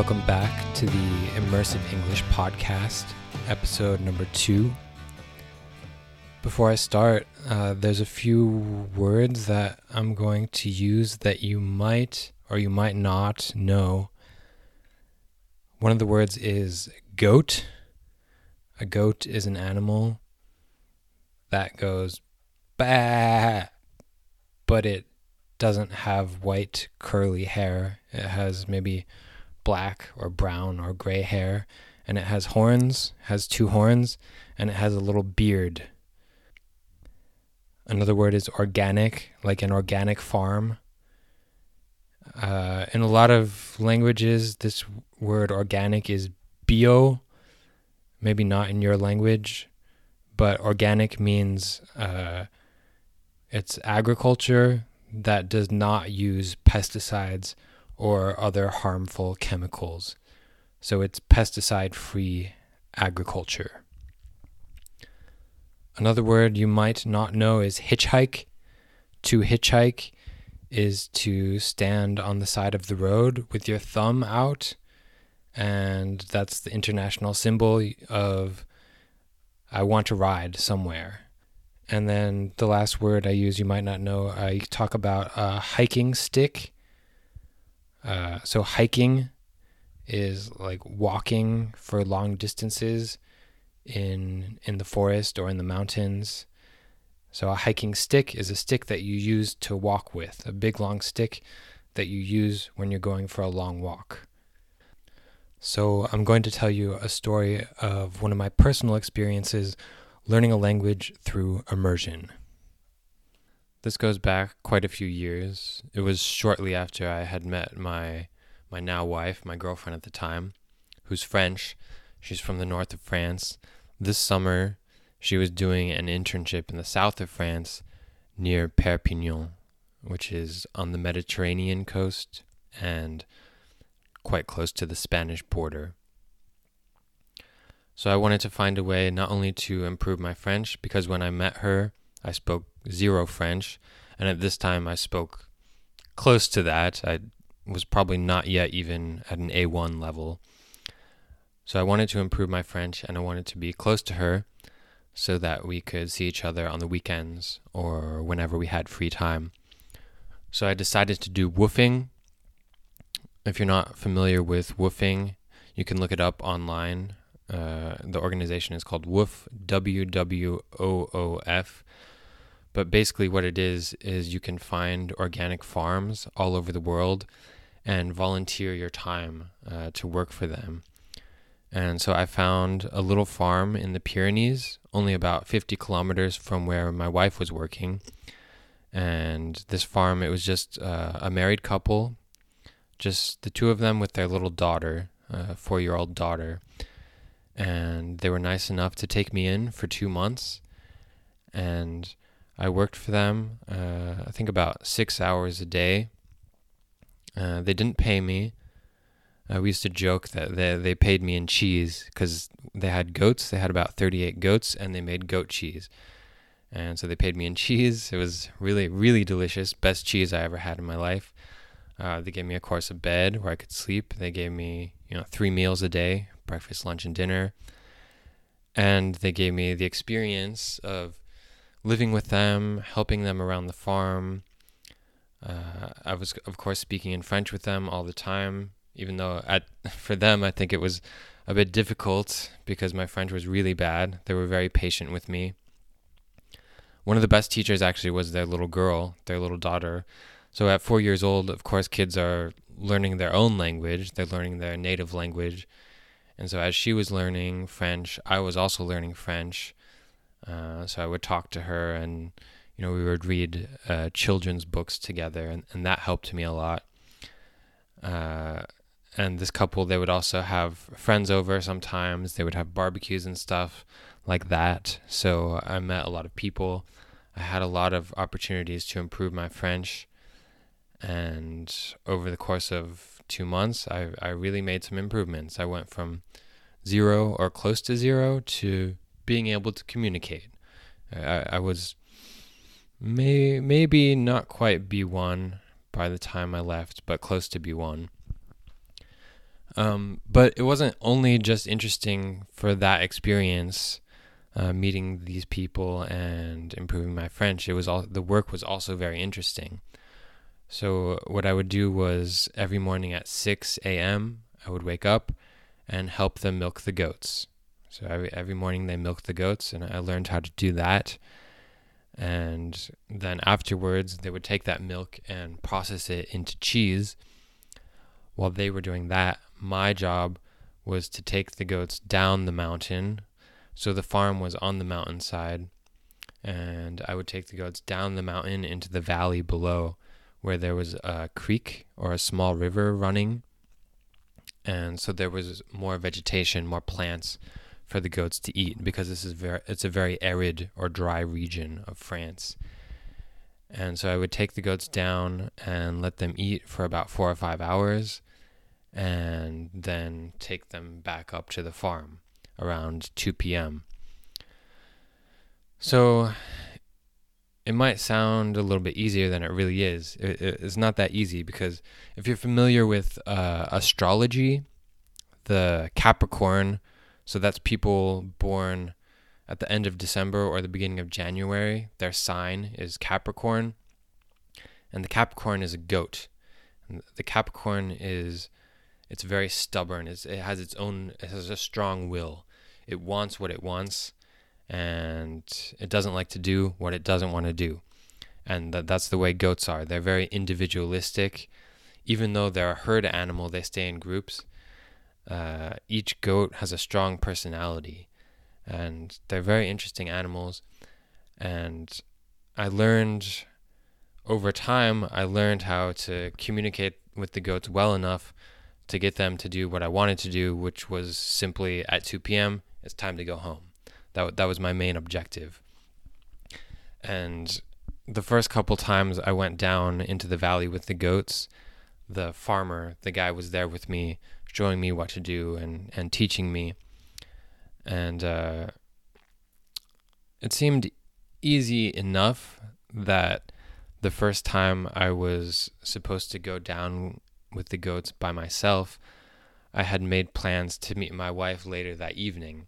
Welcome back to the Immersive English Podcast, episode number two. Before I start, uh, there's a few words that I'm going to use that you might or you might not know. One of the words is goat. A goat is an animal that goes bah, but it doesn't have white curly hair. It has maybe black or brown or gray hair, and it has horns, has two horns, and it has a little beard. Another word is organic, like an organic farm. Uh, in a lot of languages, this word organic is bio, maybe not in your language, but organic means uh, it's agriculture that does not use pesticides or other harmful chemicals. So it's pesticide free agriculture. Another word you might not know is hitchhike. To hitchhike is to stand on the side of the road with your thumb out, and that's the international symbol of I want to ride somewhere. And then the last word I use, you might not know, I talk about a hiking stick. Uh, so, hiking is like walking for long distances in in the forest or in the mountains. So a hiking stick is a stick that you use to walk with, a big long stick that you use when you're going for a long walk. So I'm going to tell you a story of one of my personal experiences learning a language through immersion. This goes back quite a few years. It was shortly after I had met my my now wife, my girlfriend at the time, who's French. She's from the north of France. This summer, she was doing an internship in the south of France near Perpignan, which is on the Mediterranean coast and quite close to the Spanish border. So I wanted to find a way not only to improve my French, because when I met her, I spoke zero French, and at this time I spoke close to that. I was probably not yet even at an A1 level. So I wanted to improve my French and I wanted to be close to her so that we could see each other on the weekends or whenever we had free time. So I decided to do woofing. If you're not familiar with woofing, you can look it up online. Uh, the organization is called WWOOF, W W O O F. But basically, what it is, is you can find organic farms all over the world and volunteer your time uh, to work for them. And so I found a little farm in the Pyrenees, only about 50 kilometers from where my wife was working. And this farm, it was just uh, a married couple, just the two of them with their little daughter, a four year old daughter. And they were nice enough to take me in for two months. And I worked for them, uh, I think about six hours a day. Uh, they didn't pay me. Uh, we used to joke that they, they paid me in cheese because they had goats. They had about 38 goats and they made goat cheese. And so they paid me in cheese. It was really, really delicious. Best cheese I ever had in my life. Uh, they gave me, of course, a bed where I could sleep. They gave me, you know, three meals a day breakfast, lunch, and dinner. And they gave me the experience of living with them, helping them around the farm. Uh, I was, of course, speaking in French with them all the time, even though at for them I think it was a bit difficult because my French was really bad. They were very patient with me. One of the best teachers actually was their little girl, their little daughter. So at 4 years old, of course kids are learning their own language, they're learning their native language. And so as she was learning French, I was also learning French. Uh, so I would talk to her and you know we would read uh, children's books together and, and that helped me a lot. Uh, and this couple they would also have friends over sometimes. They would have barbecues and stuff like that. So i met a lot of people. I had a lot of opportunities to improve my french. And over the course of two months i, I really made some improvements. I went from zero or close to zero to being able to communicate i, I was may, maybe not quite b1 by the time i left but close to b1 Um, but it wasn't only just interesting for that experience, uh, meeting these people and improving my French. It was all the work was also very interesting. So what I would do was every morning at 6 a.m. I would wake up and help them milk the goats. So every every morning they milked the goats, and I learned how to do that. And then afterwards, they would take that milk and process it into cheese. While they were doing that, my job was to take the goats down the mountain. So the farm was on the mountainside, and I would take the goats down the mountain into the valley below where there was a creek or a small river running. And so there was more vegetation, more plants for the goats to eat because this is very it's a very arid or dry region of France. And so I would take the goats down and let them eat for about 4 or 5 hours and then take them back up to the farm around 2 p.m. So it might sound a little bit easier than it really is. It, it's not that easy because if you're familiar with uh, astrology, the Capricorn, so that's people born at the end of December or the beginning of January, their sign is Capricorn. And the Capricorn is a goat. And the Capricorn is it's very stubborn. It's, it has its own it has a strong will. It wants what it wants and it doesn't like to do what it doesn't want to do. And that, that's the way goats are. They're very individualistic. Even though they're a herd animal, they stay in groups. Uh, each goat has a strong personality, and they're very interesting animals. And I learned over time, I learned how to communicate with the goats well enough to get them to do what I wanted to do, which was simply at 2 p.m., it's time to go home. That that was my main objective. And the first couple times I went down into the valley with the goats, the farmer, the guy was there with me, showing me what to do and and teaching me. And uh, it seemed easy enough that the first time I was supposed to go down with the goats by myself, I had made plans to meet my wife later that evening.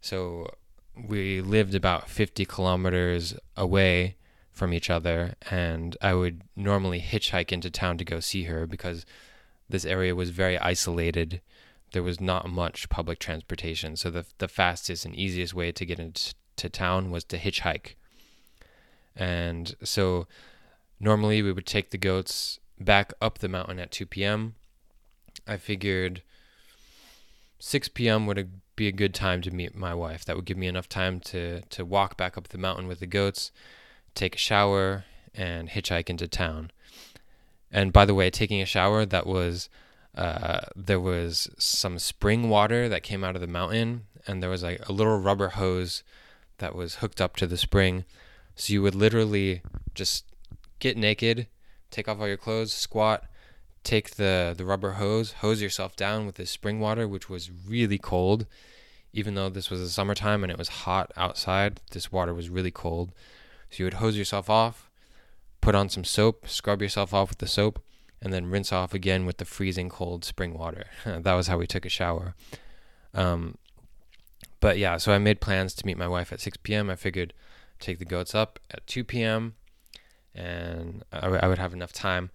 So we lived about 50 kilometers away from each other, and I would normally hitchhike into town to go see her because this area was very isolated. There was not much public transportation, so the the fastest and easiest way to get into town was to hitchhike. And so normally we would take the goats back up the mountain at 2 p.m. I figured 6 p.m. would be a good time to meet my wife. That would give me enough time to to walk back up the mountain with the goats, take a shower, and hitchhike into town. And by the way, taking a shower, that was uh, there was some spring water that came out of the mountain, and there was like a little rubber hose that was hooked up to the spring. So you would literally just get naked, take off all your clothes, squat, take the the rubber hose, hose yourself down with this spring water, which was really cold. Even though this was the summertime and it was hot outside, this water was really cold. So you would hose yourself off, put on some soap, scrub yourself off with the soap, and then rinse off again with the freezing cold spring water. that was how we took a shower. Um, but yeah, so I made plans to meet my wife at 6 p.m. I figured take the goats up at 2 p.m. and I, w- I would have enough time.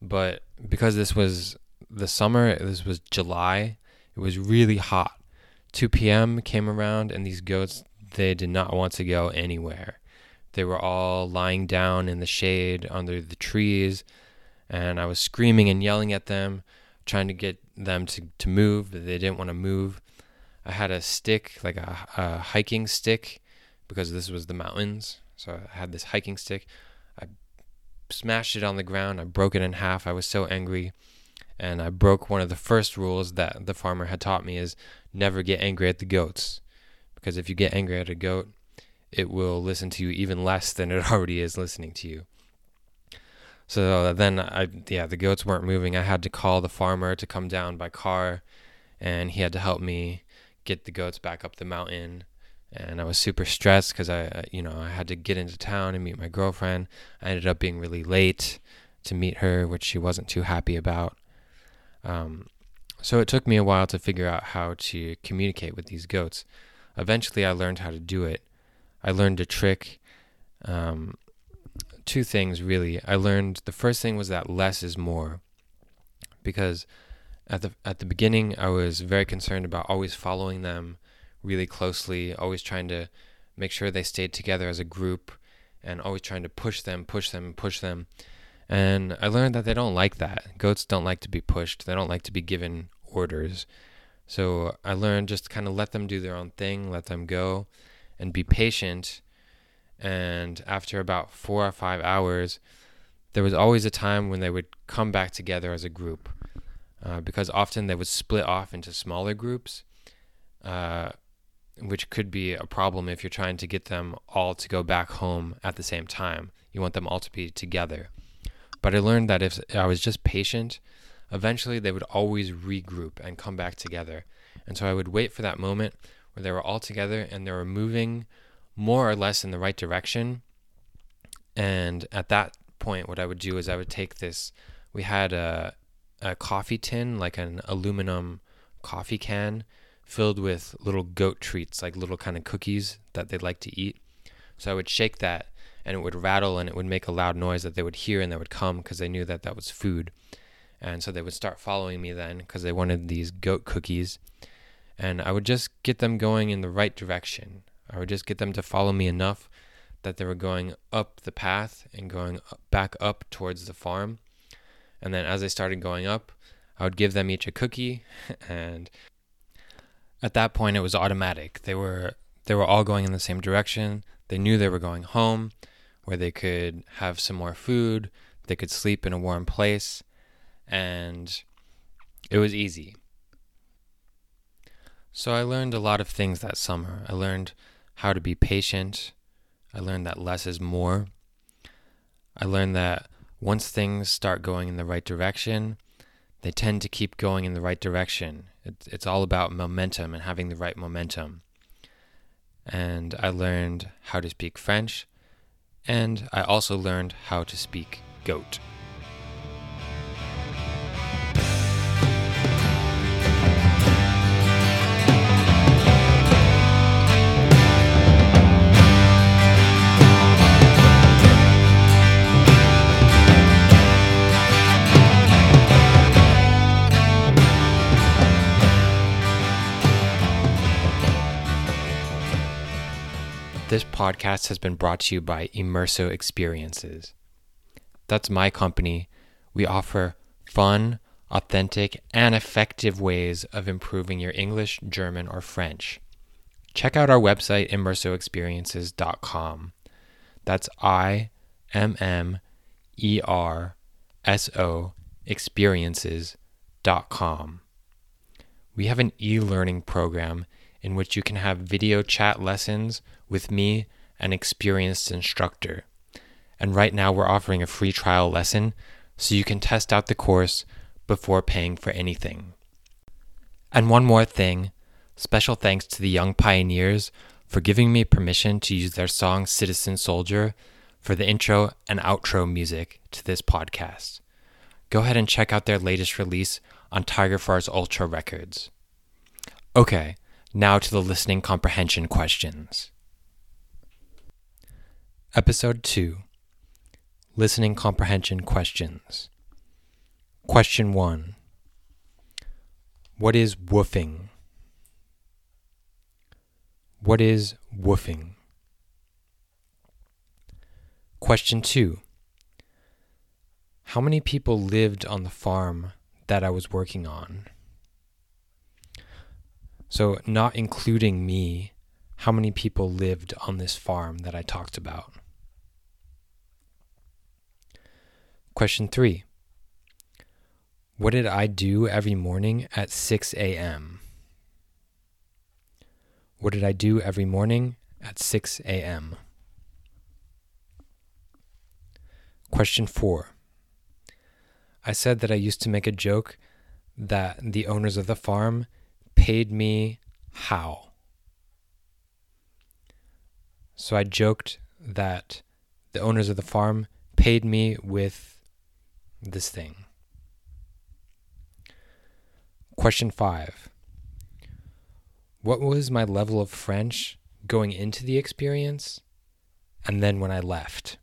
But because this was the summer, this was July, it was really hot. 2 p.m. came around, and these goats, they did not want to go anywhere. They were all lying down in the shade under the trees, and I was screaming and yelling at them, trying to get them to, to move, but they didn't want to move. I had a stick, like a, a hiking stick, because this was the mountains. So I had this hiking stick I smashed it on the ground. I broke it in half. I was so angry. And I broke one of the first rules that the farmer had taught me is never get angry at the goats. Because if you get angry at a goat, it will listen to you even less than it already is listening to you. So then I yeah, the goats weren't moving. I had to call the farmer to come down by car and he had to help me get the goats back up the mountain and I was super stressed because I, you know, I had to get into town and meet my girlfriend. I ended up being really late to meet her, which she wasn't too happy about. Um, So it took me a while to figure out how to communicate with these goats. Eventually, I learned how to do it. I learned a trick. Um, two things really. I learned the first thing was that less is more, because at the at the beginning I was very concerned about always following them really closely, always trying to make sure they stayed together as a group, and always trying to push them, push them, push them. And I learned that they don't like that. Goats don't like to be pushed. They don't like to be given orders. So I learned just kind of let them do their own thing, let them go, and be patient. And after about four or five hours, there was always a time when they would come back together as a group. Uh, because often they would split off into smaller groups, uh, which could be a problem if you're trying to get them all to go back home at the same time. You want them all to be together. But I learned that if I was just patient, eventually they would always regroup and come back together. And so I would wait for that moment where they were all together and they were moving more or less in the right direction. And at that point, what I would do is I would take this. We had a, a coffee tin, like an aluminum coffee can, filled with little goat treats, like little kind of cookies that they'd like to eat. So I would shake that and it would rattle and it would make a loud noise that they would hear and they would come because they knew that that was food. And so they would start following me then because they wanted these goat cookies. And I would just get them going in the right direction. I would just get them to follow me enough that they were going up the path and going back up towards the farm. And then as they started going up, I would give them each a cookie and at that point it was automatic. They were they were all going in the same direction. They knew they were going home where they could have some more food, they could sleep in a warm place, and it was easy. So I learned a lot of things that summer. I learned how to be patient. I learned that less is more. I learned that once things start going in the right direction, they tend to keep going in the right direction. It's, it's all about momentum and having the right momentum. And I learned how to speak French and I also learned how to speak goat. This podcast has been brought to you by Immerso Experiences. That's my company. We offer fun, authentic, and effective ways of improving your English, German, or French. Check out our website, immersoexperiences.com. That's I M M E R S O experiences.com. We have an e learning program in which you can have video chat lessons with me, an experienced instructor. And right now, we're offering a free trial lesson so you can test out the course before paying for anything. And one more thing special thanks to the Young Pioneers for giving me permission to use their song Citizen Soldier for the intro and outro music to this podcast. Go ahead and check out their latest release on Tiger Farce Ultra Records. Okay, now to the listening comprehension questions. Episode 2 Listening Comprehension Questions. Question 1 What is woofing? What is woofing? Question 2 How many people lived on the farm that I was working on? So, not including me, how many people lived on this farm that I talked about? Question three What did I do every morning at 6 a.m.? What did I do every morning at 6 a.m.? Question four I said that I used to make a joke that the owners of the farm paid me how? So I joked that the owners of the farm paid me with this thing. Question five What was my level of French going into the experience and then when I left?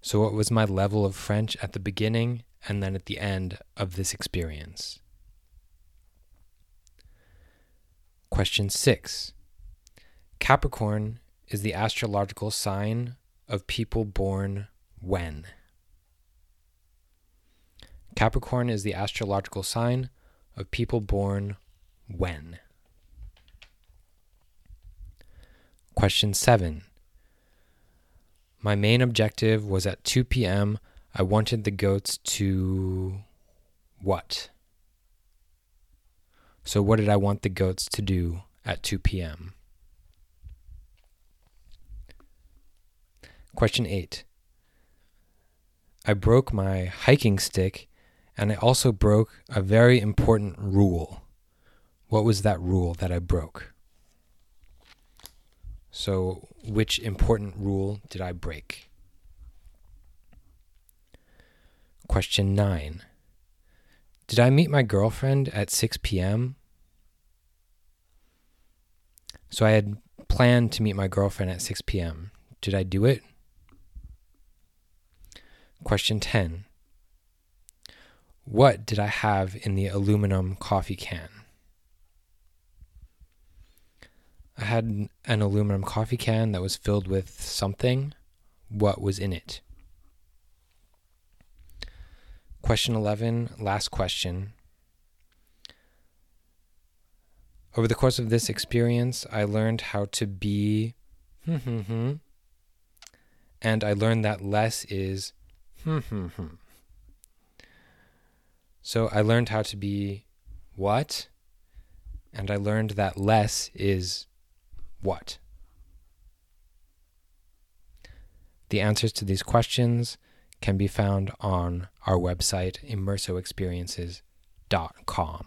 So, what was my level of French at the beginning and then at the end of this experience? Question six Capricorn is the astrological sign of people born when? Capricorn is the astrological sign of people born when? Question 7. My main objective was at 2 p.m. I wanted the goats to what? So, what did I want the goats to do at 2 p.m.? Question 8. I broke my hiking stick and I also broke a very important rule. What was that rule that I broke? So, which important rule did I break? Question 9. Did I meet my girlfriend at 6 p.m.? So, I had planned to meet my girlfriend at 6 p.m. Did I do it? Question 10. What did I have in the aluminum coffee can? I had an aluminum coffee can that was filled with something. What was in it? Question 11, last question. Over the course of this experience, I learned how to be, and I learned that less is, so I learned how to be what, and I learned that less is what? The answers to these questions can be found on our website, immersoexperiences.com.